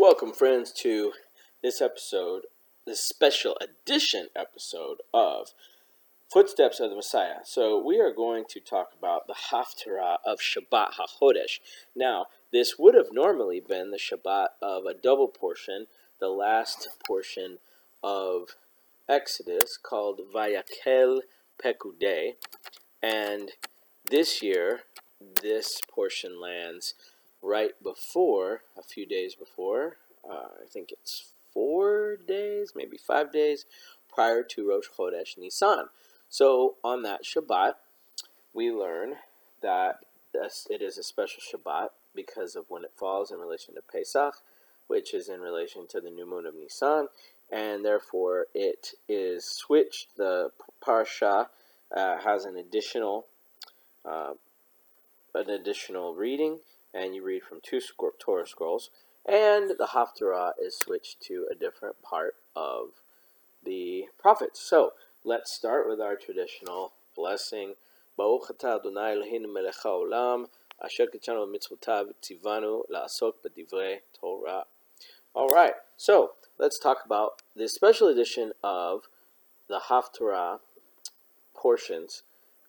Welcome, friends, to this episode, this special edition episode of Footsteps of the Messiah. So, we are going to talk about the Haftarah of Shabbat HaChodesh. Now, this would have normally been the Shabbat of a double portion, the last portion of Exodus called Vayakhel Pekudei. And this year, this portion lands right before, a few days before, uh, I think it's four days, maybe five days prior to Rosh Chodesh Nisan. So on that Shabbat, we learn that it is a special Shabbat because of when it falls in relation to Pesach, which is in relation to the new moon of Nisan, and therefore it is switched. The parsha uh, has an additional uh, an additional reading and you read from two Torah scrolls, and the Haftarah is switched to a different part of the prophets. So let's start with our traditional blessing. Baruch atah Adonai Eloheinu melech haolam, asher kid'shanu mitzvotav tzivanu la'asok b'divrei Torah. All right, so let's talk about the special edition of the Haftarah portions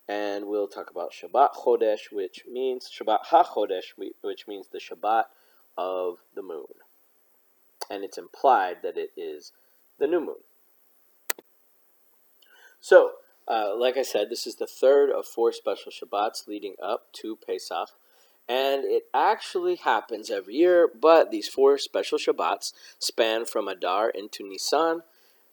and we'll talk about Shabbat Chodesh, which means Shabbat HaChodesh, which means the Shabbat of the moon. And it's implied that it is the new moon. So, uh, like I said, this is the third of four special Shabbats leading up to Pesach. And it actually happens every year, but these four special Shabbats span from Adar into Nisan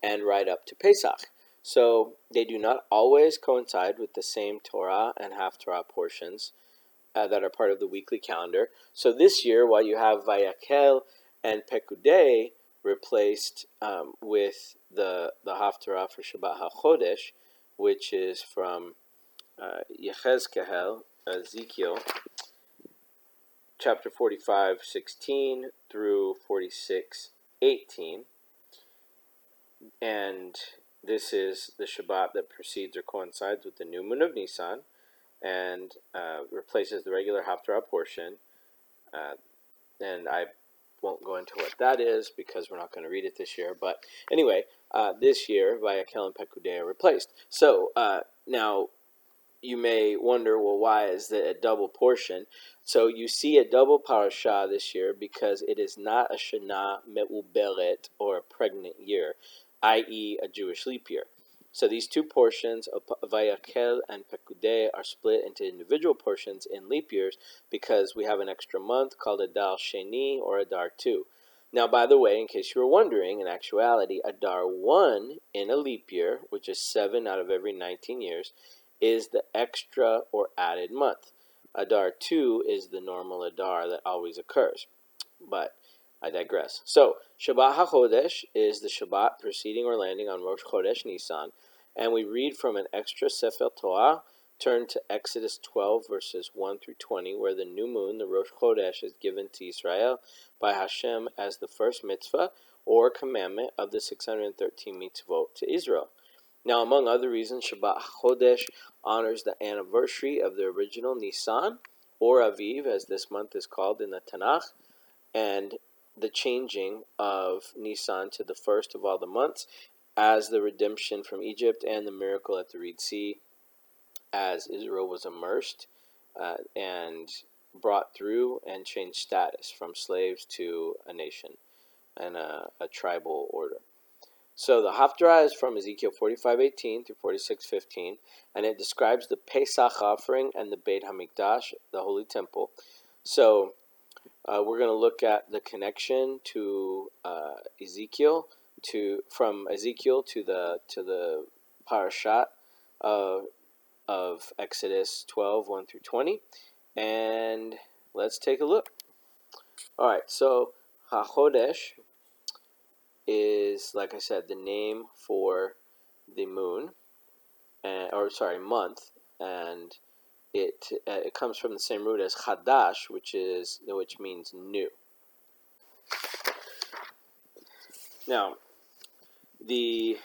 and right up to Pesach. So they do not always coincide with the same Torah and Haftarah portions uh, that are part of the weekly calendar. So this year, while you have Vayakhel and Pekudei replaced um, with the the Haftarah for Shabbat HaChodesh, which is from uh, Yechezkel, Ezekiel, chapter 45, 16 through 46, 18. And this is the Shabbat that precedes or coincides with the new moon of Nisan and uh, replaces the regular Haftarah portion. Uh, and I won't go into what that is because we're not going to read it this year. But anyway, uh, this year, Vayakhel and Pekudei are replaced. So uh, now you may wonder, well, why is it a double portion? So you see a double parasha this year because it is not a Shana Me'uberet or a pregnant year i.e., a Jewish leap year. So these two portions of Vayakhel and Pekudei are split into individual portions in leap years because we have an extra month called Adar Sheni or Adar 2. Now, by the way, in case you were wondering, in actuality, Adar 1 in a leap year, which is 7 out of every 19 years, is the extra or added month. Adar 2 is the normal Adar that always occurs. But I digress. So, Shabbat HaChodesh is the Shabbat preceding or landing on Rosh Chodesh Nisan, and we read from an extra Sefer Torah. Turn to Exodus 12, verses 1 through 20, where the new moon, the Rosh Chodesh, is given to Israel by Hashem as the first mitzvah or commandment of the 613 mitzvot to Israel. Now, among other reasons, Shabbat Chodesh honors the anniversary of the original Nisan, or Aviv, as this month is called in the Tanakh, and the changing of Nisan to the first of all the months as the redemption from Egypt and the miracle at the Red Sea as Israel was immersed uh, and brought through and changed status from slaves to a nation and a, a tribal order. So the Haftarah is from Ezekiel 45:18 through 46:15, and it describes the Pesach offering and the Beit Hamikdash, the Holy Temple. So uh, we're going to look at the connection to uh, Ezekiel to from Ezekiel to the to the parashat of, of Exodus 12 1 through 20 and let's take a look. All right, so HaChodesh is like I said the name for the moon and, or sorry month and it uh, it comes from the same root as chadash, which is which means new. Now, the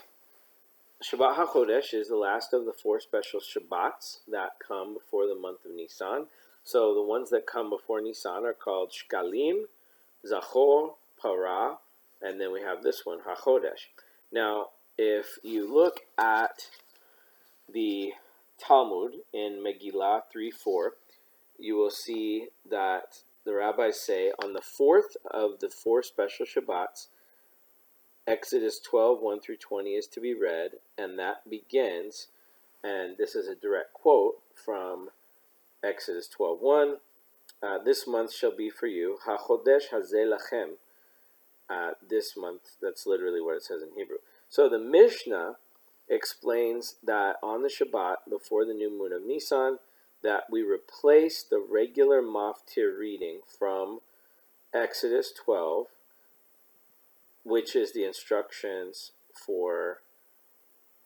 Shabbat HaChodesh is the last of the four special Shabbats that come before the month of Nisan. So the ones that come before Nisan are called Shkalim, Zachor, Para, and then we have this one, HaChodesh. Now, if you look at the Talmud in Megillah 3 4, you will see that the rabbis say on the fourth of the four special Shabbats, Exodus 12 1 through 20 is to be read, and that begins, and this is a direct quote from Exodus 12 1. Uh, this month shall be for you, HaChodesh Hazeh Lachem. Uh, this month, that's literally what it says in Hebrew. So the Mishnah explains that on the Shabbat before the new moon of Nisan, that we replace the regular Maftir reading from Exodus 12, which is the instructions for.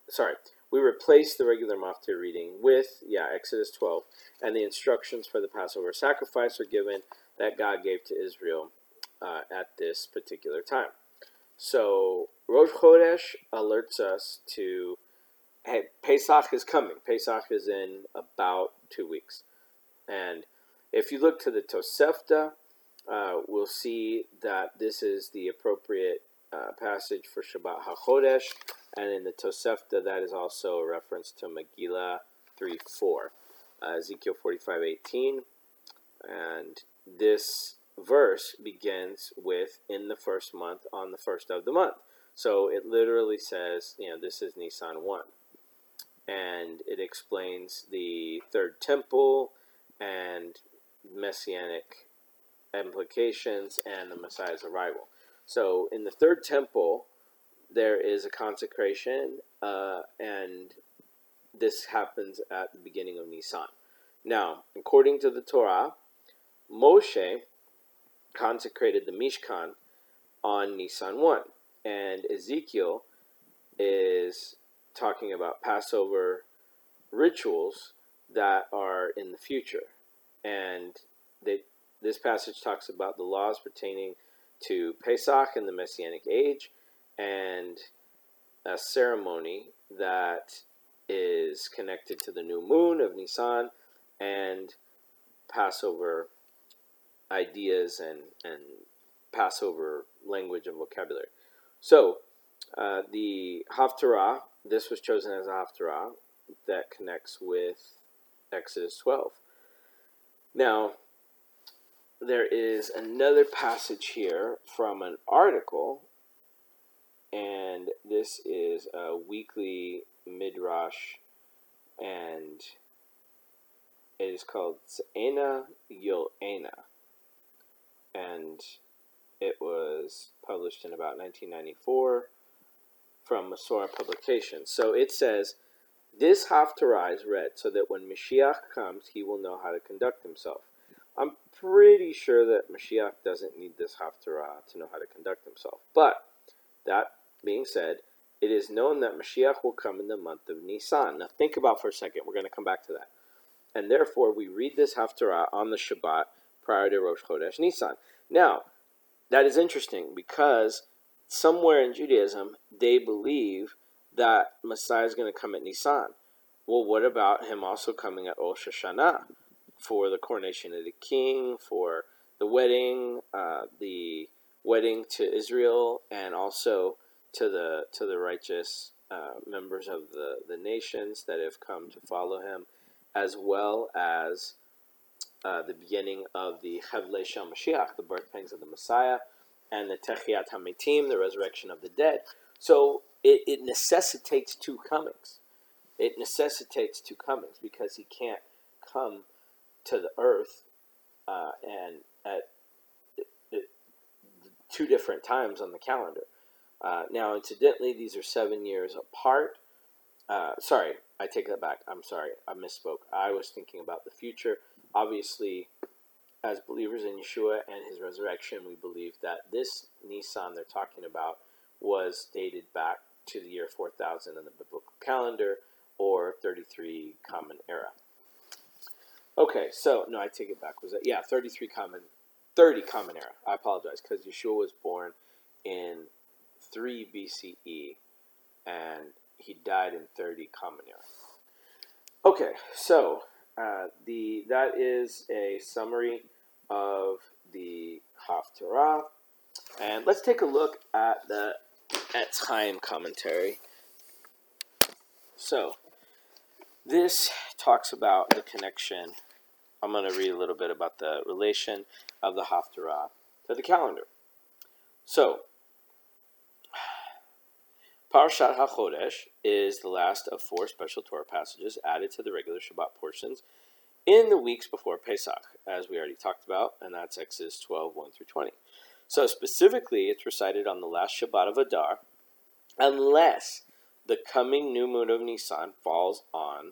Sorry, we replace the regular Maftir reading with, yeah, Exodus 12, and the instructions for the Passover sacrifice are given that God gave to Israel uh, at this particular time. So Rosh Chodesh alerts us to hey, Pesach is coming. Pesach is in about two weeks. And if you look to the Tosefta, uh, we'll see that this is the appropriate uh, passage for Shabbat HaChodesh. And in the Tosefta, that is also a reference to Megillah 3 4, uh, Ezekiel 45 18. And this verse begins with in the first month on the first of the month. So it literally says, you know, this is Nisan 1. And it explains the third temple and messianic implications and the Messiah's arrival. So in the third temple, there is a consecration, uh, and this happens at the beginning of Nisan. Now, according to the Torah, Moshe consecrated the Mishkan on Nisan 1. And Ezekiel is talking about Passover rituals that are in the future. And they, this passage talks about the laws pertaining to Pesach in the Messianic age and a ceremony that is connected to the new moon of Nisan and Passover ideas and, and Passover language and vocabulary. So, uh, the Haftarah, this was chosen as a Haftarah that connects with Exodus 12. Now, there is another passage here from an article, and this is a weekly midrash, and it is called Ena Yol Ena and it was published in about 1994 from Masora Publications. So it says, This Haftarah is read so that when Mashiach comes, he will know how to conduct himself. I'm pretty sure that Mashiach doesn't need this Haftarah to know how to conduct himself. But, that being said, it is known that Mashiach will come in the month of Nisan. Now think about for a second, we're going to come back to that. And therefore, we read this Haftarah on the Shabbat prior to Rosh Chodesh Nisan. Now, that is interesting because somewhere in Judaism, they believe that Messiah is going to come at Nisan. Well, what about him also coming at Rosh Hashanah for the coronation of the king, for the wedding, uh, the wedding to Israel, and also to the to the righteous uh, members of the, the nations that have come to follow him, as well as uh, the beginning of the Chavlei Shel Mashiach, the birth pangs of the Messiah, and the Techiat HaMetim, the resurrection of the dead. So it, it necessitates two comings. It necessitates two comings because he can't come to the earth uh, and at two different times on the calendar. Uh, now, incidentally, these are seven years apart. Uh, sorry, I take that back. I'm sorry, I misspoke. I was thinking about the future obviously, as believers in Yeshua and his resurrection, we believe that this Nisan they're talking about was dated back to the year 4000 in the biblical calendar or 33 Common Era. Okay, so no, I take it back. Was it yeah, 33 Common, 30 Common Era. I apologize because Yeshua was born in 3 BCE and he died in 30 Common Era. Okay, so the that is a summary of the Haftarah. And let's take a look at the Etz Hayim commentary. So, this talks about the connection. I'm going to read a little bit about the relation of the Haftarah to the calendar. So, Parashat HaChodesh is the last of four special Torah passages added to the regular Shabbat portions in the weeks before Pesach, as we already talked about, and that's Exodus 12, 1 through 20. So specifically, it's recited on the last Shabbat of Adar, unless the coming new moon of Nisan falls on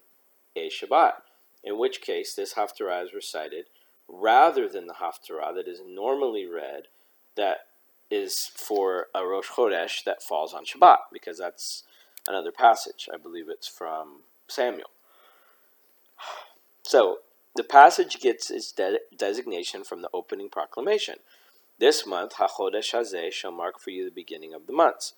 a Shabbat, in which case this Haftarah is recited rather than the Haftarah that is normally read that is for a Rosh Chodesh that falls on Shabbat, because that's another passage. I believe it's from Samuel. So the passage gets its de- designation from the opening proclamation. This month, HaChodesh Hazeh shall mark for you the beginning of the months.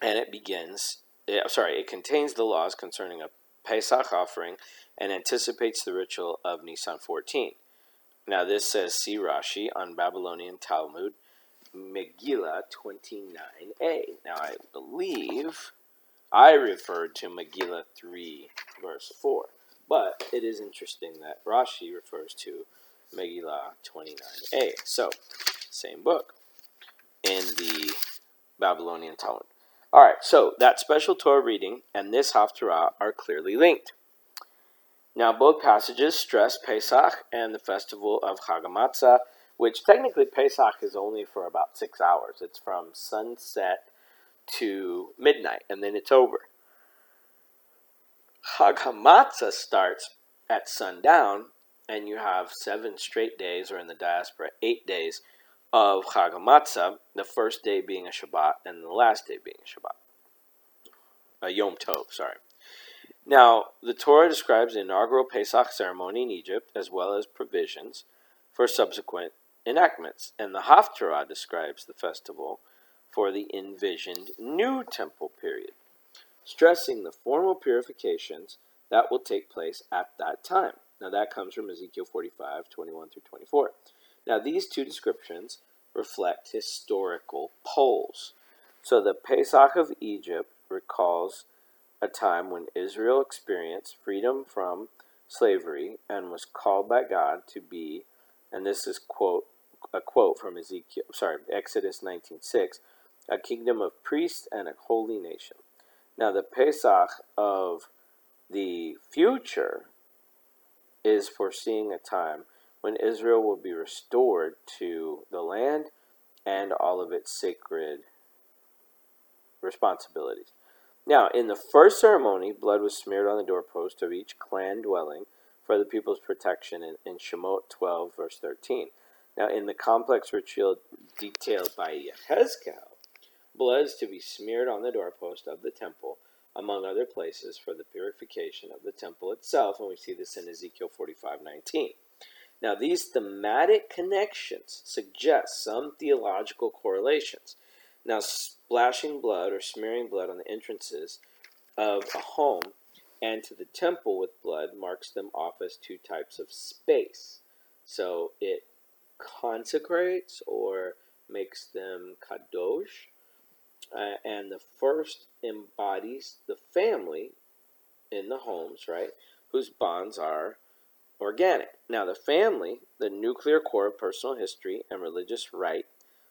And it begins, eh, it, sorry, it contains the laws concerning a Pesach offering and anticipates the ritual of Nisan 14. Now, this says, see Rashi on Babylonian Talmud, Megillah 29a. Now, I believe I referred to Megillah 3, verse 4. But it is interesting that Rashi refers to Megillah 29a. So, same book in the Babylonian Talmud. All right, so that special Torah reading and this Haftarah are clearly linked. Now, both passages stress Pesach and the festival of Chag which technically Pesach is only for about six hours. It's from sunset to midnight, and then it's over. Chag HaMatzah starts at sundown, and you have seven straight days, or in the diaspora, eight days of Chag HaMatzah, the first day being a Shabbat, and the last day being a Shabbat. A Yom Tov, sorry. Now, the Torah describes the inaugural Pesach ceremony in Egypt, as well as provisions for subsequent enactments, and the Haftarah describes the festival for the envisioned new temple period stressing the formal purifications that will take place at that time. Now, that comes from Ezekiel 45 21 through 24. Now, these two descriptions reflect historical poles. So, the Pesach of Egypt recalls a time when Israel experienced freedom from slavery and was called by God to be, and this is quote a quote from Ezekiel, sorry, Exodus 19:6, a kingdom of priests and a holy nation. Now, the Pesach of the future is foreseeing a time when Israel will be restored to the land and all of its sacred responsibilities. Now, in the first ceremony, blood was smeared on the doorpost of each clan dwelling for the people's protection in, in Shemot 12, verse 13. Now, in the complex ritual detailed by Yehezkel, blood is to be smeared on the doorpost of the temple, among other places, for the purification of the temple itself, and we see this in Ezekiel 45:19. Now, these thematic connections suggest some theological correlations. Now, splashing blood or smearing blood on the entrances of a home and to the temple with blood marks them off as two types of space. So it consecrates or makes them kadosh, uh, and the first embodies the family in the homes, right, whose bonds are organic. Now, the family, the nuclear core of personal history and religious rite,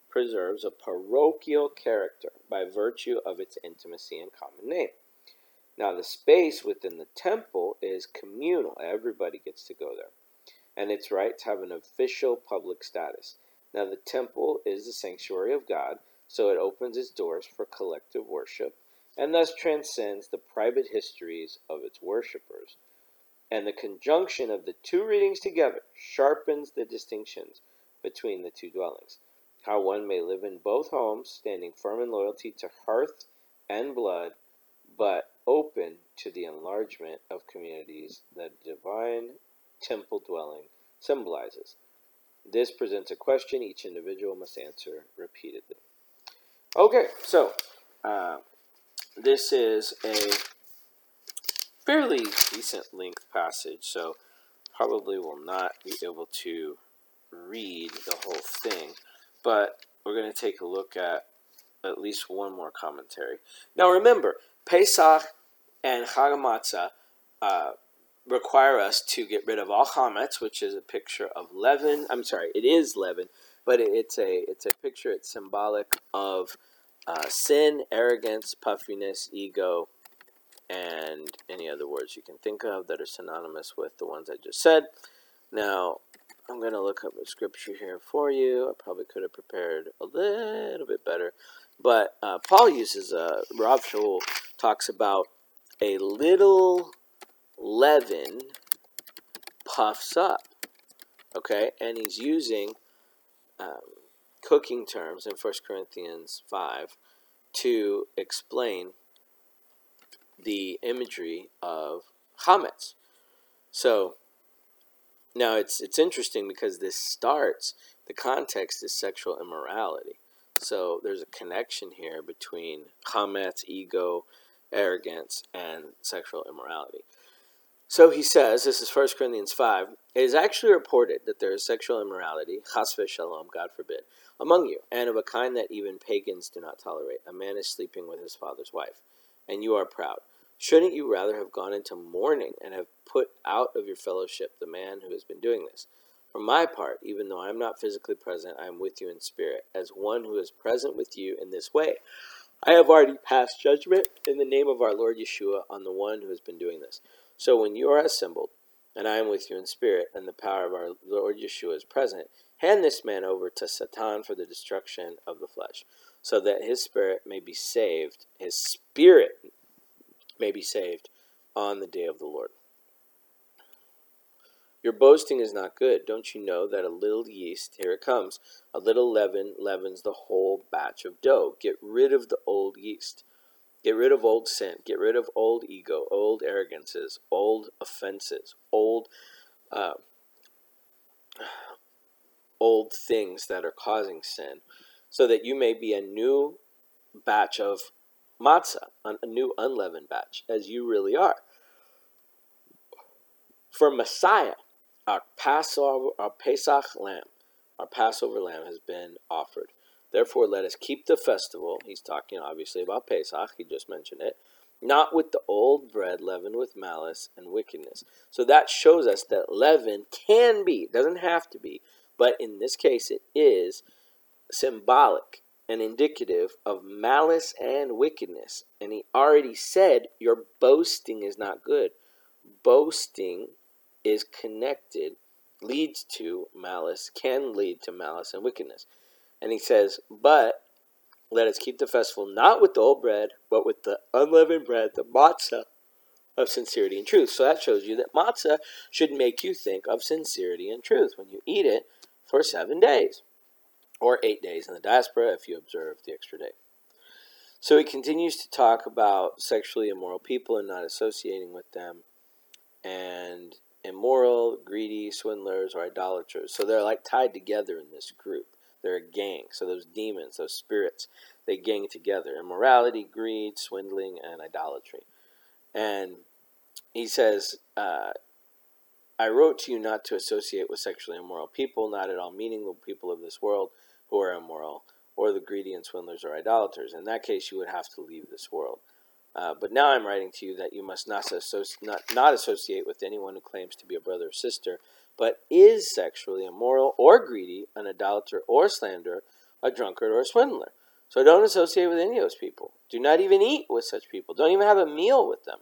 preserves a parochial character by virtue of its intimacy and common name. Now, the space within the temple is communal, everybody gets to go there, and its rites have an official public status. Now, the temple is the sanctuary of God so it opens its doors for collective worship and thus transcends the private histories of its worshippers. And the conjunction of the two readings together sharpens the distinctions between the two dwellings. How one may live in both homes, standing firm in loyalty to hearth and blood, but open to the enlargement of communities that divine temple dwelling symbolizes. This presents a question each individual must answer repeatedly. Okay, so uh, this is a fairly decent length passage, so probably will not be able to read the whole thing. But we're going to take a look at at least one more commentary. Now remember, Pesach and Chag uh, require us to get rid of all chametz, which is a picture of leaven. I'm sorry, it is leaven, but it's a it's a picture. It's symbolic of uh, sin, arrogance, puffiness, ego, and any other words you can think of that are synonymous with the ones I just said. Now, I'm going to look up a scripture here for you. I probably could have prepared a little bit better. But uh, Paul uses, uh, Rav Shaul talks about a little leaven puffs up. Okay? And he's using um, cooking terms in 1 Corinthians 5 to explain the imagery of chametz. So now it's it's interesting because this starts the context is sexual immorality. So there's a connection here between chametz, ego, arrogance, and sexual immorality. So he says, this is 1 Corinthians 5, it is actually reported that there is sexual immorality, chas shalom, God forbid, among you, and of a kind that even pagans do not tolerate. A man is sleeping with his father's wife, and you are proud. Shouldn't you rather have gone into mourning and have put out of your fellowship the man who has been doing this? For my part, even though I am not physically present, I am with you in spirit, as one who is present with you in this way. I have already passed judgment in the name of our Lord Yeshua on the one who has been doing this. So when you are assembled, and I am with you in spirit, and the power of our Lord Yeshua is present, hand this man over to Satan for the destruction of the flesh, so that his spirit may be saved, his spirit may be saved on the day of the Lord. Your boasting is not good. Don't you know that a little yeast, here it comes, a little leaven leavens the whole batch of dough? Get rid of the old yeast. Get rid of old sin. Get rid of old ego, old arrogances, old offenses, old, uh, old things that are causing sin, so that you may be a new batch of matzah, a new unleavened batch, as you really are. For Messiah, our Passover, our Pesach lamb, our Passover lamb has been offered. Therefore, let us keep the festival. He's talking obviously about Pesach. He just mentioned it. Not with the old bread leavened with malice and wickedness. So that shows us that leaven can be, doesn't have to be, but in this case it is symbolic and indicative of malice and wickedness. And he already said, Your boasting is not good. Boasting is connected, leads to malice, can lead to malice and wickedness. And he says, But let us keep the festival not with the old bread, but with the unleavened bread, the matzah of sincerity and truth. So that shows you that matzah should make you think of sincerity and truth when you eat it for seven days or eight days in the diaspora if you observe the extra day. So he continues to talk about sexually immoral people and not associating with them, and immoral, greedy, swindlers, or idolaters. So they're like tied together in this group. They're a gang. So those demons, those spirits, they gang together. Immorality, greed, swindling, and idolatry. And he says, uh, I wrote to you not to associate with sexually immoral people, not at all meaning the people of this world, who are immoral, or the greedy and swindlers or idolaters. In that case, you would have to leave this world. Uh, but now I'm writing to you that you must not, associ- not, not associate with anyone who claims to be a brother or sister, but is sexually immoral or greedy, an idolater or slanderer, a drunkard or a swindler. So don't associate with any of those people. Do not even eat with such people. Don't even have a meal with them.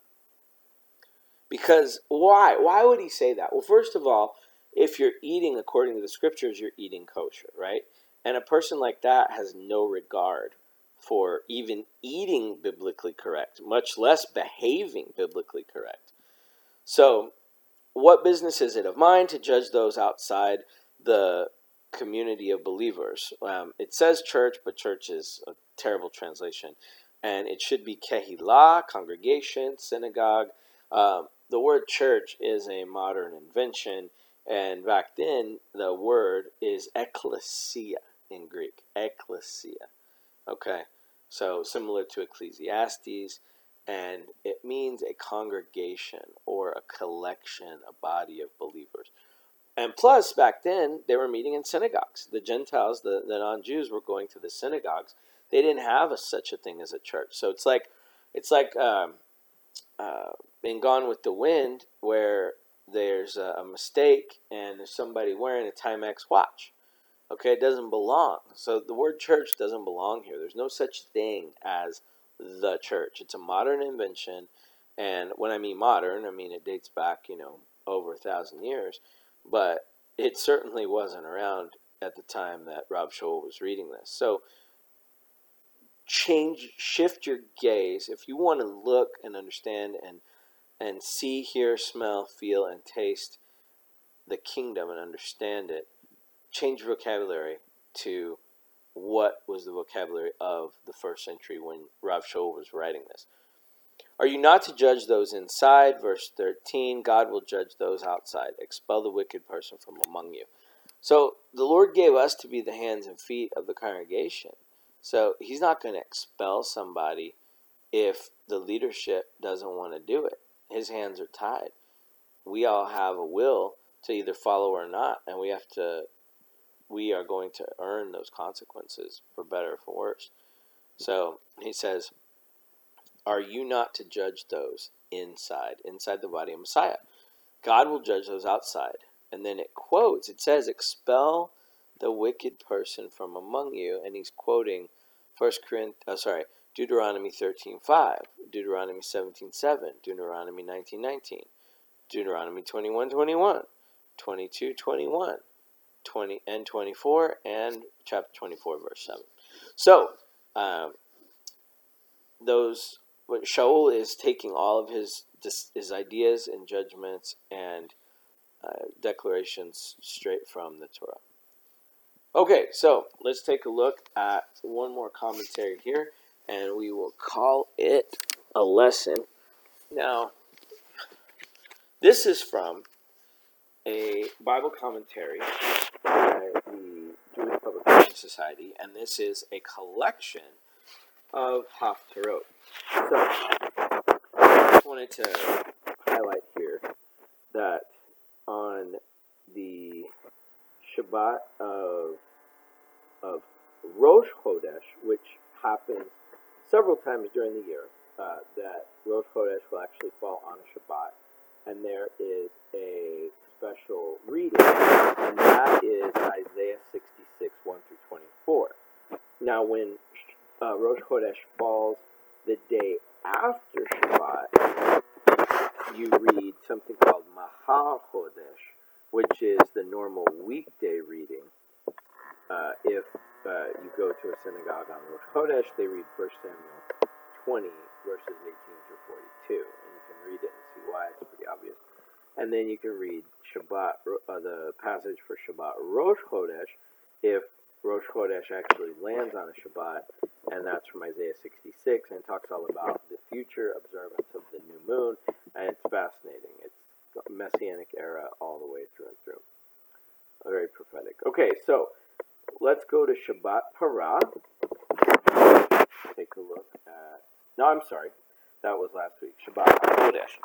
Because why? Why would he say that? Well, first of all, if you're eating according to the scriptures, you're eating kosher, right? And a person like that has no regard for even eating biblically correct, much less behaving biblically correct. So, what business is it of mine to judge those outside the community of believers? Um, it says church, but church is a terrible translation. And it should be kehilah, congregation, synagogue. Um, the word church is a modern invention. And back then, the word is ecclesia in Greek. Ecclesia. Okay, so similar to Ecclesiastes, and it means a congregation or a collection, a body of believers. And plus, back then, they were meeting in synagogues. The Gentiles, the, the non Jews, were going to the synagogues. They didn't have a, such a thing as a church. So it's like, it's like um, uh, being gone with the wind, where there's a, a mistake and there's somebody wearing a Timex watch. Okay, it doesn't belong. So the word church doesn't belong here. There's no such thing as the church. It's a modern invention. And when I mean modern, I mean it dates back, you know, over a thousand years. But it certainly wasn't around at the time that Rav Shaul was reading this. So change, shift your gaze. If you want to look and understand and and see, hear, smell, feel, and taste the kingdom and understand it, change vocabulary to what was the vocabulary of the first century when Rav Shaul was writing this. Are you not to judge those inside? Verse 13 God will judge those outside. Expel the wicked person from among you. So the Lord gave us to be the hands and feet of the congregation. So he's not going to expel somebody if the leadership doesn't want to do it. His hands are tied. We all have a will to either follow or not, and we have to we are going to earn those consequences for better or for worse. So he says, Are you not to judge those inside, inside the body of Messiah? God will judge those outside. And then it quotes, it says, Expel the wicked person from among you. And he's quoting First Corinthians, oh, sorry, Deuteronomy 13.5, Deuteronomy 17.7, Deuteronomy 19.19, Deuteronomy 21.21, 22.21, 20 and 24 and chapter 24 verse 7 so um, those what Shaul is taking all of his his ideas and judgments and uh, declarations straight from the Torah. Okay, so let's take a look at one more commentary here, and we will call it a lesson. Now, this is from a Bible commentary by the Jewish Publication Society, and this is a collection of Haftarot. So, I just wanted to highlight here that on the Shabbat of, of Rosh Chodesh, which happens several times during the year, uh, that Rosh Chodesh will actually fall on a Shabbat, and there is a special reading, and that is Isaiah 66, 1 through 24. Now, when uh, Rosh Chodesh falls the day after Shabbat, you read something called Machar Chodesh, which is the normal weekday reading. Uh, if uh, you go to a synagogue on Rosh Chodesh, they read 1 Samuel 20, verses 18 through 42, and you can read it and see why. It's pretty obvious and then you can read Shabbat, uh, the passage for Shabbat Rosh Chodesh, if Rosh Chodesh actually lands on a Shabbat, and that's from Isaiah 66, and it talks all about the future observance of the new moon, and it's fascinating. It's Messianic era all the way through and through. Very prophetic. Okay, so let's go to Shabbat Parah. Take a look at. No, I'm sorry. That was last week. Shabbat Chodesh.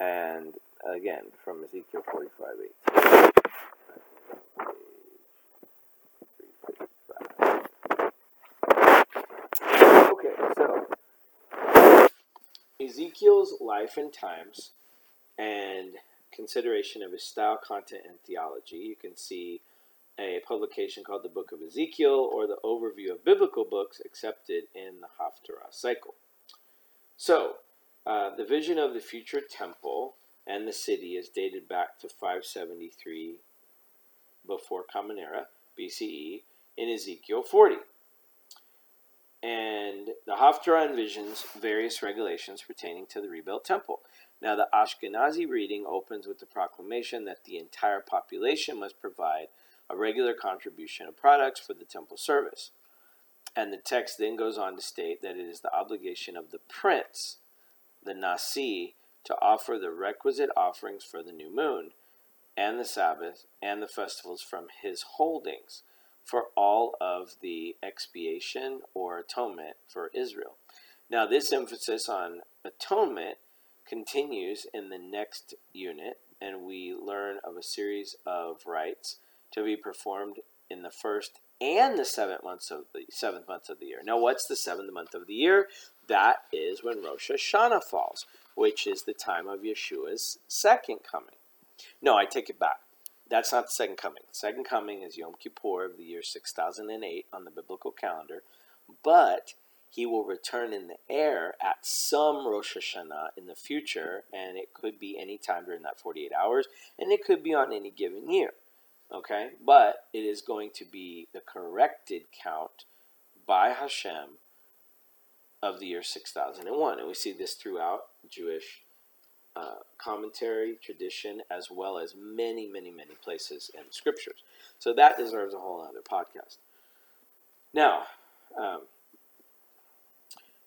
And again from Ezekiel 45 8. Okay, so Ezekiel's life and times and consideration of his style, content, and theology. You can see a publication called the Book of Ezekiel or the Overview of Biblical Books accepted in the Haftarah cycle. So, uh, the vision of the future temple and the city is dated back to 573 before Common Era, BCE, in Ezekiel 40. And the Haftarah envisions various regulations pertaining to the rebuilt temple. Now, the Ashkenazi reading opens with the proclamation that the entire population must provide a regular contribution of products for the temple service. And the text then goes on to state that it is the obligation of the prince, the Nasi, to offer the requisite offerings for the new moon, and the Sabbath, and the festivals from his holdings, for all of the expiation or atonement for Israel. Now, this emphasis on atonement continues in the next unit, and we learn of a series of rites to be performed in the first and the seventh months of the seventh month of the year. Now, what's the seventh month of the year? That is when Rosh Hashanah falls, which is the time of Yeshua's second coming. No, I take it back. That's not the second coming. The second coming is Yom Kippur of the year 6008 on the biblical calendar, but he will return in the air at some Rosh Hashanah in the future, and it could be any time during that 48 hours, and it could be on any given year. Okay? But it is going to be the corrected count by Hashem of the year 6001. And we see this throughout Jewish uh, commentary, tradition, as well as many, many, many places in scriptures. So that deserves a whole other podcast. Now, um,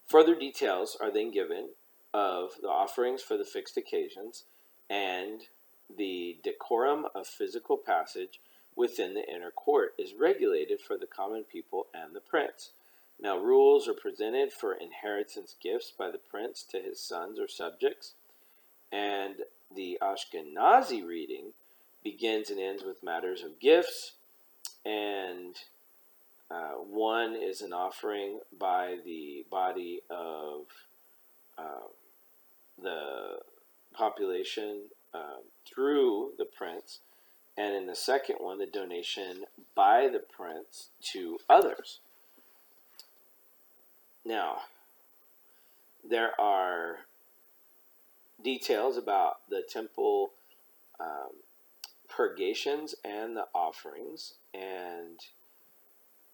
further details are then given of the offerings for the fixed occasions and the decorum of physical passage within the inner court is regulated for the common people and the prince. Now, rules are presented for inheritance gifts by the prince to his sons or subjects, and the Ashkenazi reading begins and ends with matters of gifts, and uh, one is an offering by the body of uh, the population uh, through the prince, and in the second one, the donation by the prince to others. Now, there are details about the temple um, purgations and the offerings, and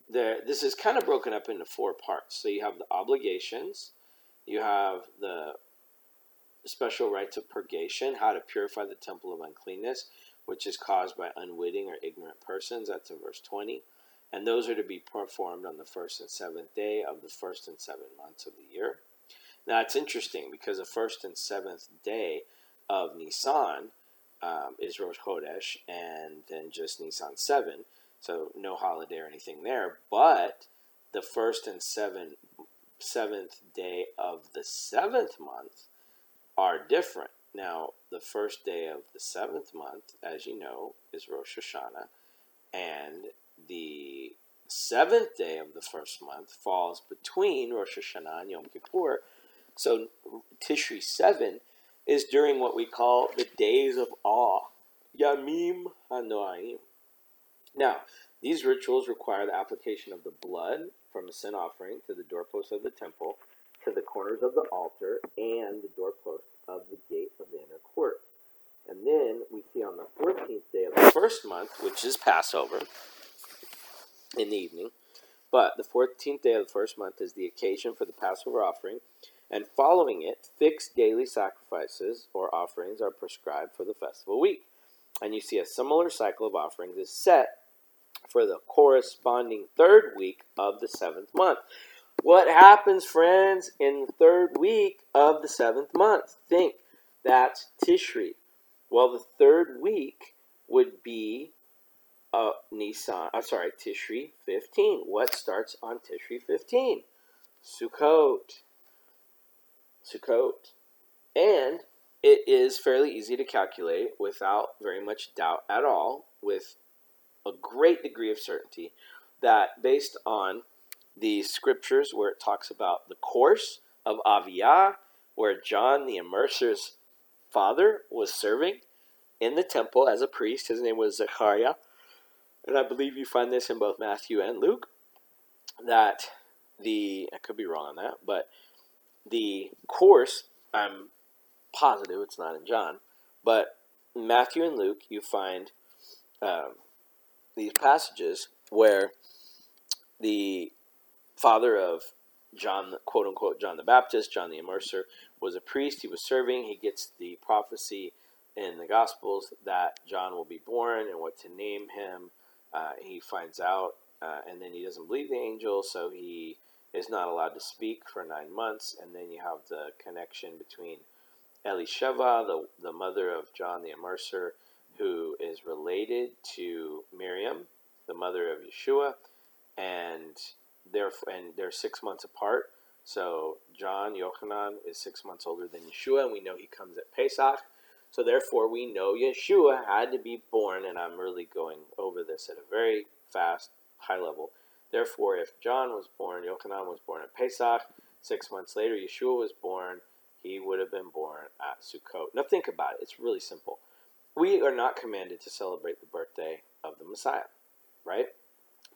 there this is kind of broken up into four parts. So you have the obligations, you have the special rites of purgation, how to purify the temple of uncleanness, which is caused by unwitting or ignorant persons. That's in verse 20 and those are to be performed on the first and seventh day of the first and seventh months of the year. Now it's interesting because the first and seventh day of Nisan um, is Rosh Chodesh, and then just Nisan seven, so no holiday or anything there. But the first and seven, seventh day of the seventh month are different. Now, the first day of the seventh month, as you know, is Rosh Hashanah, and the seventh day of the first month falls between Rosh Hashanah and Yom Kippur. So Tishri 7 is during what we call the days of awe, Yamim HaNoraim. Now, these rituals require the application of the blood from a sin offering to the doorposts of the temple, to the corners of the altar, and the doorposts of the gate of the inner court. And then we see on the 14th day of the first month, which is Passover, in the evening. But the 14th day of the first month is the occasion for the Passover offering, and following it, fixed daily sacrifices or offerings are prescribed for the festival week. And you see a similar cycle of offerings is set for the corresponding third week of the seventh month. What happens, friends, in the third week of the seventh month? Think that's Tishri. Well, the third week would be uh, Nisan, I'm uh, sorry, Tishri 15. What starts on Tishri 15? Sukkot. Sukkot. And it is fairly easy to calculate without very much doubt at all, with a great degree of certainty, that based on the scriptures where it talks about the course of Aviyah, where John the Immerser's father was serving in the temple as a priest, his name was Zechariah and I believe you find this in both Matthew and Luke, that the, I could be wrong on that, but the course, I'm positive it's not in John, but Matthew and Luke, you find um, these passages where the father of John, quote unquote, John the Baptist, John the Immerser, was a priest. He was serving. He gets the prophecy in the Gospels that John will be born and what to name him uh, he finds out, uh, and then he doesn't believe the angel, so he is not allowed to speak for nine months. And then you have the connection between Elisheva, the, the mother of John the Immerser, who is related to Miriam, the mother of Yeshua, and they're and they're six months apart. So John Yochanan is six months older than Yeshua, and we know he comes at Pesach. So therefore, we know Yeshua had to be born, and I'm really going over this at a very fast, high level. Therefore, if John was born, Yochanan was born at Pesach, six months later, Yeshua was born, he would have been born at Sukkot. Now think about it, it's really simple. We are not commanded to celebrate the birthday of the Messiah, right?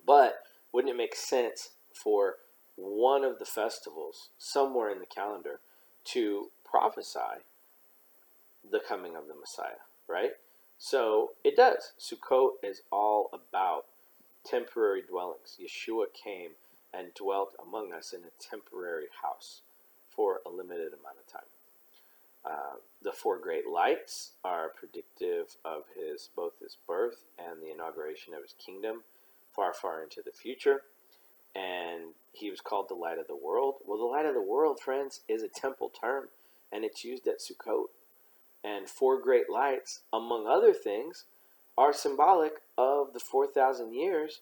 But wouldn't it make sense for one of the festivals somewhere in the calendar to prophesy the coming of the Messiah, right? So it does. Sukkot is all about temporary dwellings. Yeshua came and dwelt among us in a temporary house for a limited amount of time. Uh, the four great lights are predictive of his both his birth and the inauguration of his kingdom far, far into the future. And he was called the light of the world. Well, the light of the world, friends, is a temple term, and it's used at Sukkot. And four great lights, among other things, are symbolic of the 4,000 years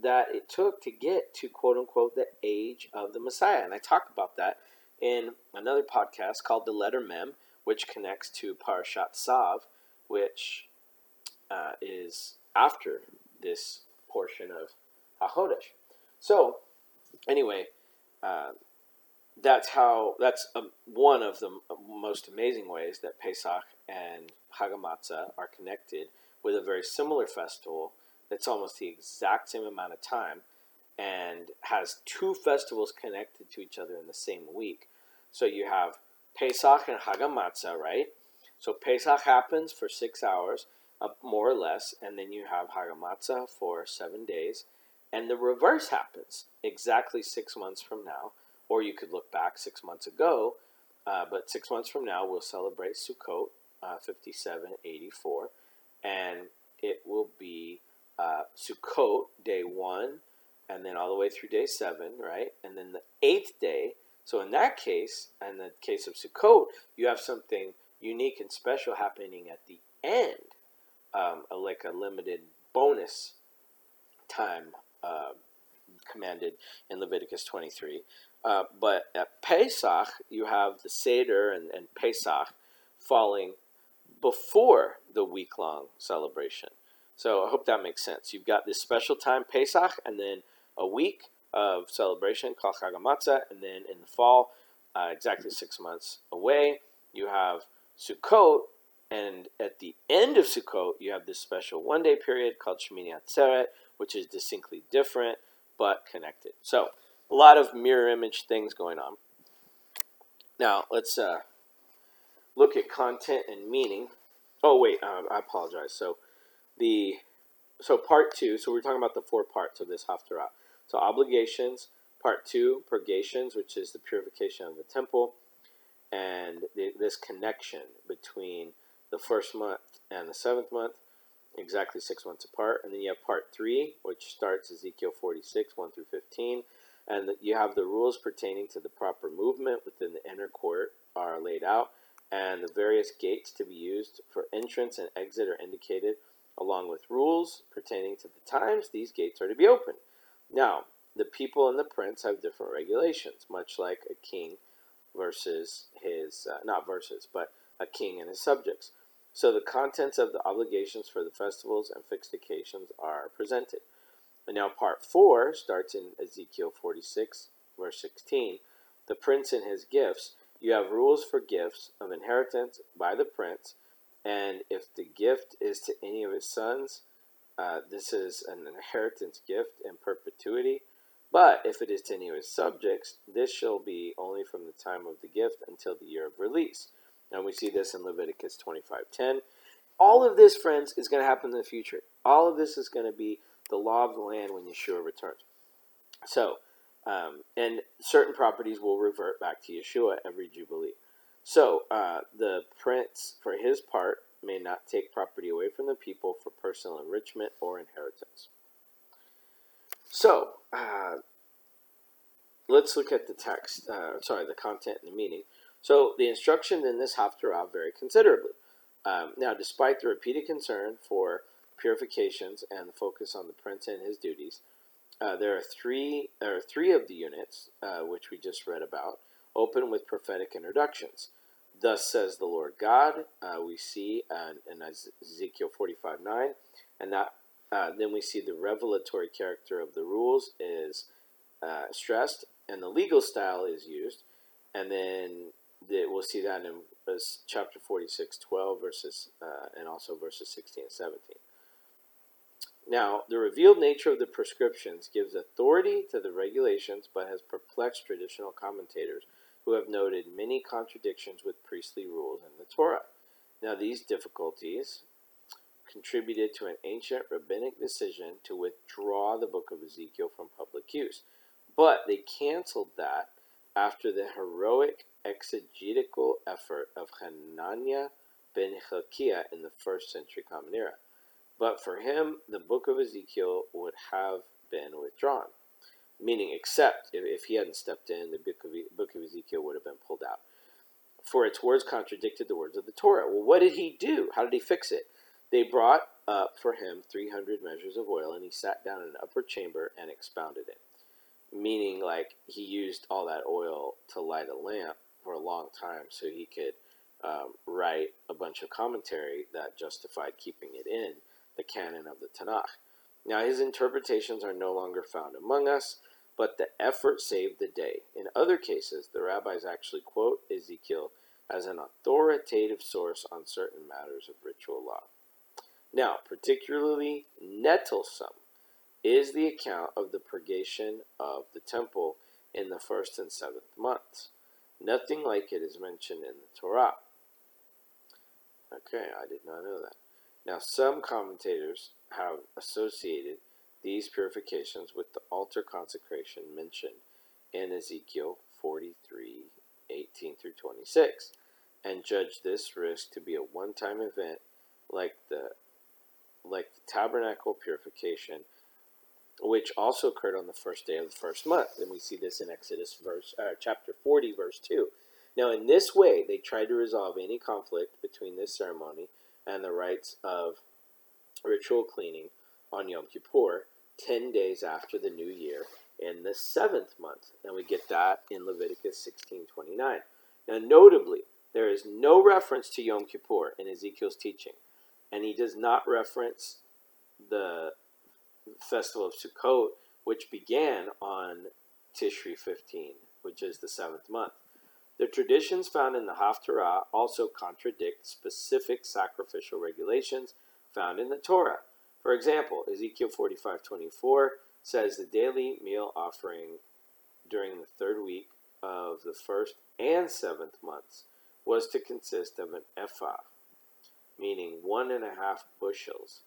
that it took to get to quote unquote the age of the Messiah. And I talk about that in another podcast called The Letter Mem, which connects to Parashat Tzav, which uh, is after this portion of HaChodesh. So, anyway, uh, that's how that's um, one of the most amazing ways that Pesach and Chag HaMatzah are connected with a very similar festival that's almost the exact same amount of time and has two festivals connected to each other in the same week. So you have Pesach and Chag HaMatzah, right? So Pesach happens for six hours, uh, more or less, and then you have Chag HaMatzah for seven days, and the reverse happens exactly six months from now, or you could look back six months ago, uh, but six months from now we'll celebrate Sukkot, uh, 5784, and it will be uh, Sukkot day one, and then all the way through day seven, right? And then the eighth day. So in that case, in the case of Sukkot, you have something unique and special happening at the end, um, a, like a limited bonus time uh, commanded in Leviticus 23. Uh, but at Pesach, you have the Seder and, and Pesach falling before the week long celebration. So I hope that makes sense. You've got this special time, Pesach, and then a week of celebration called Chag HaMatzah, and then in the fall, uh, exactly six months away, you have Sukkot, and at the end of Sukkot, you have this special one day period called Shemini Atzeret, which is distinctly different but connected. So, a lot of mirror image things going on. Now, let's uh, look at content and meaning. Oh, wait, um, I apologize. So, the so part two. So we're talking about the four parts of this haftarah. So obligations. Part two, purgations, which is the purification of the temple, and the, this connection between the first month and the seventh month, exactly six months apart. And then you have part three, which starts Ezekiel 46, 1 through 15. And you have the rules pertaining to the proper movement within the inner court are laid out, and the various gates to be used for entrance and exit are indicated along with rules pertaining to the times these gates are to be opened. Now, the people and the prince have different regulations, much like a king versus his, uh, not versus, but a king and his subjects. So the contents of the obligations for the festivals and fixed occasions are presented. And now part 4 starts in Ezekiel 46, verse 16. The prince and his gifts. You have rules for gifts of inheritance by the prince and if the gift is to any of his sons, uh, this is an inheritance gift in perpetuity. But if it is to any of his subjects, this shall be only from the time of the gift until the year of release. And we see this in Leviticus 25:10. All of this, friends, is going to happen in the future. All of this is going to be the law of the land when Yeshua returns. So, um, and certain properties will revert back to Yeshua every Jubilee. So, uh, the prince, for his part, may not take property away from the people for personal enrichment or inheritance. So, uh, let's look at the text, uh, sorry, the content and the meaning. So, the instruction in this haftarah vary considerably. Um, now, despite the repeated concern for purifications and focus on the prince and his duties, uh, there are three, are three of the units, uh, which we just read about, open with prophetic introductions. thus says the Lord God. Uh, we see uh, in Ezekiel 45 9. And that uh, then we see the revelatory character of the rules is uh, stressed, and the legal style is used. And then the, we'll see that in chapter 46, 12, verses, uh, and also verses 16 and 17. Now, the revealed nature of the prescriptions gives authority to the regulations, but has perplexed traditional commentators who have noted many contradictions with priestly rules in the Torah. Now, these difficulties contributed to an ancient rabbinic decision to withdraw the book of Ezekiel from public use, but they canceled that after the heroic exegetical effort of Hananiah ben Hilkiah in the first century Common Era. But for him, the book of Ezekiel would have been withdrawn. Meaning, except if, if he hadn't stepped in, the book of, book of Ezekiel would have been pulled out. For its words contradicted the words of the Torah. Well, what did he do? How did he fix it? They brought up for him 300 measures of oil, and he sat down in an upper chamber and expounded it. Meaning, like, he used all that oil to light a lamp for a long time so he could um, write a bunch of commentary that justified keeping it in the canon of the Tanakh. Now, his interpretations are no longer found among us, but the effort saved the day. In other cases, the rabbis actually quote Ezekiel as an authoritative source on certain matters of ritual law. Now, particularly nettlesome is the account of the purgation of the temple in the first and seventh months. Nothing like it is mentioned in the Torah. Okay, I did not know that. Now, some commentators have associated these purifications with the altar consecration mentioned in Ezekiel 43 18 through 26 and judge this risk to be a one time event like the like the tabernacle purification which also occurred on the first day of the first month. And we see this in Exodus verse uh, chapter 40 verse 2 now in this way they tried to resolve any conflict between this ceremony and the rites of ritual cleaning on Yom Kippur, 10 days after the new year in the seventh month. And we get that in Leviticus 16:29. Now, notably, there is no reference to Yom Kippur in Ezekiel's teaching, and he does not reference the festival of Sukkot, which began on Tishri 15, which is the seventh month. The traditions found in the Haftarah also contradict specific sacrificial regulations found in the Torah. For example, Ezekiel 45:24 says the daily meal offering during the third week of the first and seventh months was to consist of an ephah, meaning one and a half bushels,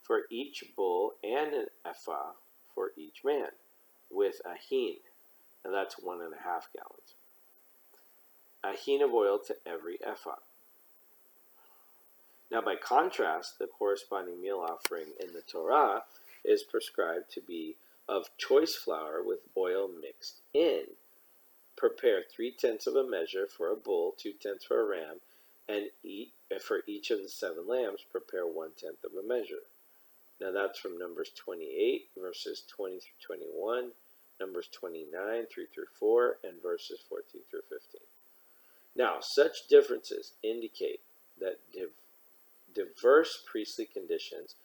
for each bull and an ephah for each man, with a hin, and that's one and a half gallons a hin of oil to every ephah. Now, by contrast, the corresponding meal offering in the Torah is prescribed to be of choice flour with oil mixed in. Prepare three tenths of a measure for a bull, two tenths for a ram, and eat, eh, for each of the seven lambs, prepare one tenth of a measure. Now that's from Numbers 28, verses 20 through 21, Numbers 29, 3 through 4, and verses 14 through 15. Now, such differences indicate that div- diverse priestly conditions,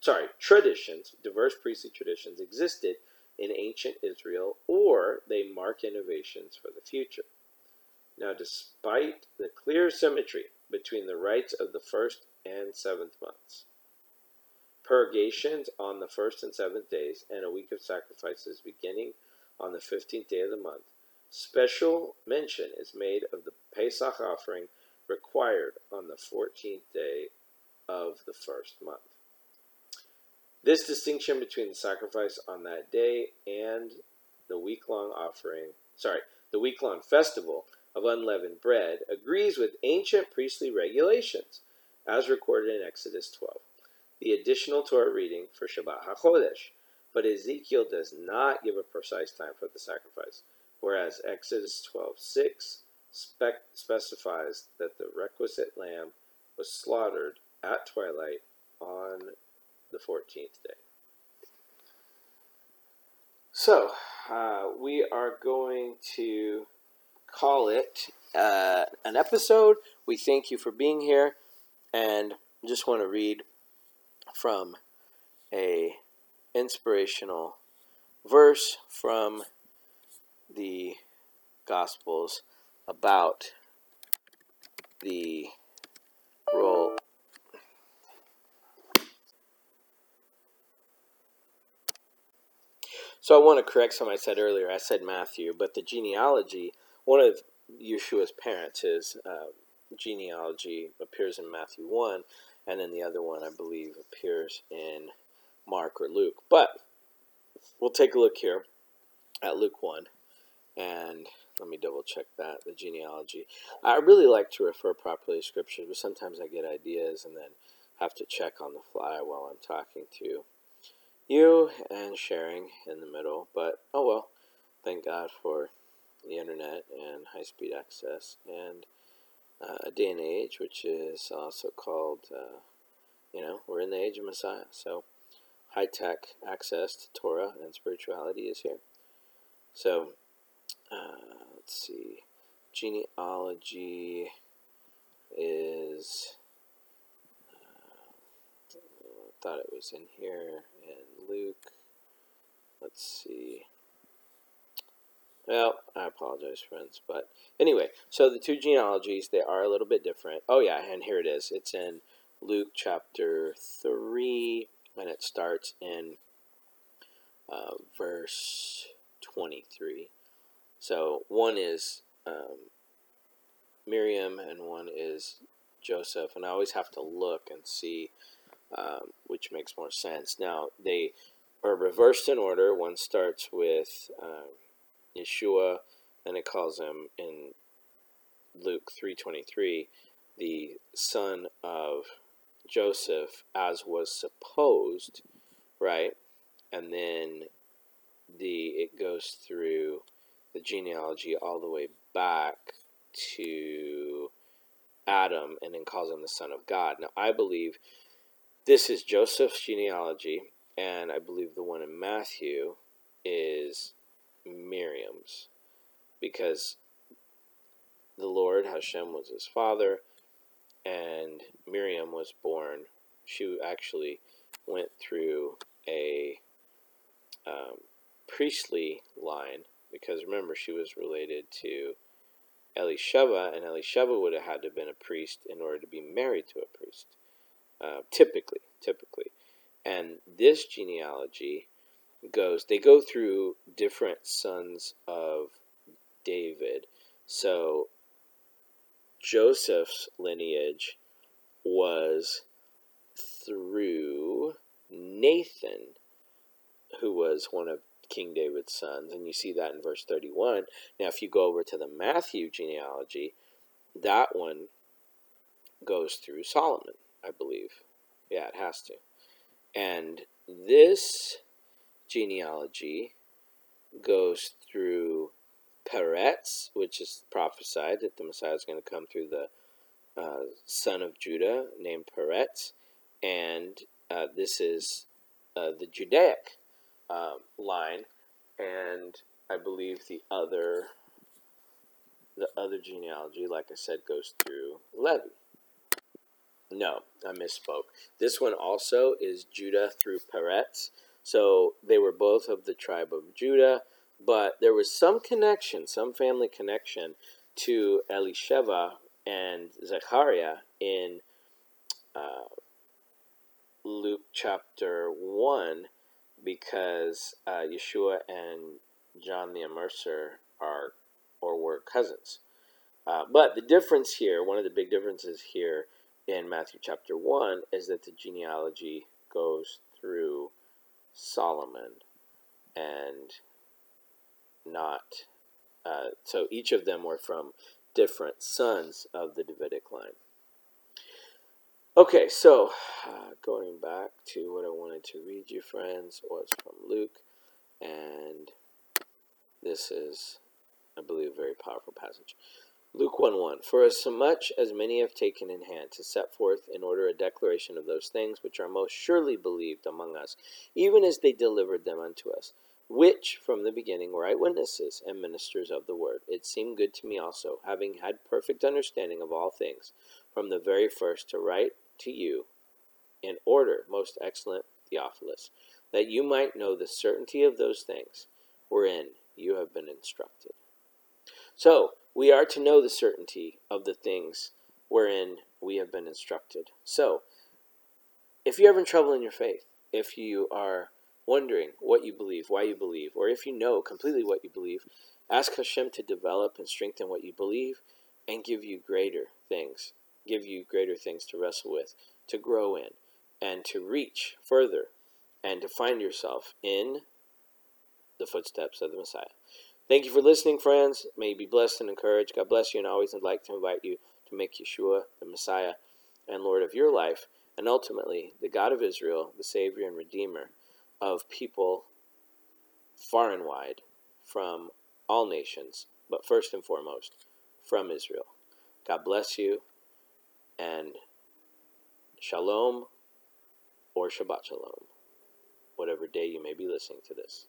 sorry, traditions, diverse priestly traditions existed in ancient Israel, or they mark innovations for the future. Now, despite the clear symmetry between the rites of the first and seventh months, purgations on the first and seventh days, and a week of sacrifices beginning on the fifteenth day of the month, Special mention is made of the Pesach offering required on the 14th day of the first month. This distinction between the sacrifice on that day and the week long offering, sorry, the week long festival of unleavened bread agrees with ancient priestly regulations as recorded in Exodus 12. The additional Torah reading for Shabbat HaChodesh, but Ezekiel does not give a precise time for the sacrifice whereas Exodus 12:6 spec- specifies that the requisite lamb was slaughtered at twilight on the 14th day. So, uh, we are going to call it uh, an episode. We thank you for being here, and just want to read from a inspirational verse from the Gospels about the role. So I want to correct something I said earlier. I said Matthew, but the genealogy, one of Yeshua's parents, his uh, genealogy appears in Matthew 1, and then the other one, I believe, appears in Mark or Luke. But we'll take a look here at Luke 1, and let me double check that, the genealogy. I really like to refer properly to scriptures, but sometimes I get ideas and then have to check on the fly while I'm talking to you and sharing in the middle. But oh well, thank God for the internet and high speed access and uh, a day and age which is also called, uh, you know, we're in the age of Messiah. So high tech access to Torah and spirituality is here. So uh, let's see. Genealogy is. Uh, thought it was in here in Luke. Let's see. Well, I apologize, friends, but anyway, so the two genealogies they are a little bit different. Oh yeah, and here it is. It's in Luke chapter three, and it starts in uh, verse twenty-three. So one is um, Miriam and one is Joseph, and I always have to look and see um, which makes more sense. Now they are reversed in order. One starts with uh, Yeshua, and it calls him in Luke three twenty three the son of Joseph, as was supposed, right? And then the it goes through the genealogy all the way back to Adam and then calls him the Son of God. Now, I believe this is Joseph's genealogy, and I believe the one in Matthew is Miriam's because the Lord, Hashem, was his father, and Miriam was born. She actually went through a um, priestly line because remember she was related to Elisheva, and Elisheva would have had to have been a priest in order to be married to a priest. Uh, typically, typically, and this genealogy goes. They go through different sons of David. So Joseph's lineage was through Nathan, who was one of King David's sons, and you see that in verse 31. Now, if you go over to the Matthew genealogy, that one goes through Solomon, I believe. Yeah, it has to. And this genealogy goes through Peretz, which is prophesied that the Messiah is going to come through the uh, son of Judah named Peretz, and uh, this is uh, the Judaic um, line, and I believe the other the other genealogy, like I said, goes through Levi. No, I misspoke. This one also is Judah through Peretz. So they were both of the tribe of Judah, but there was some connection, some family connection to Elisheva and Zechariah in uh, Luke chapter 1 because uh, Yeshua and John the Immerser are or were cousins. Uh, but the difference here, one of the big differences here in Matthew chapter 1 is that the genealogy goes through Solomon and not. Uh, so each of them were from different sons of the Davidic line. Okay, so uh, going back to what I wanted to read you, friends, was from Luke, and this is, I believe, a very powerful passage. Luke 1 1 For as much as many have taken in hand to set forth in order a declaration of those things which are most surely believed among us, even as they delivered them unto us, which from the beginning were eyewitnesses and ministers of the word. It seemed good to me also, having had perfect understanding of all things, from the very first to write to you in order, most excellent Theophilus, that you might know the certainty of those things wherein you have been instructed. So, we are to know the certainty of the things wherein we have been instructed. So, if you're having trouble in your faith, if you are wondering what you believe, why you believe, or if you know completely what you believe, ask Hashem to develop and strengthen what you believe and give you greater things, give you greater things to wrestle with, to grow in, and to reach further, and to find yourself in the footsteps of the Messiah. Thank you for listening, friends. May you be blessed and encouraged. God bless you, and always would like to invite you to make Yeshua the Messiah and Lord of your life, and ultimately the God of Israel, the Savior and Redeemer of people far and wide from all nations, but first and foremost from Israel. God bless you, and shalom or Shabbat shalom, whatever day you may be listening to this.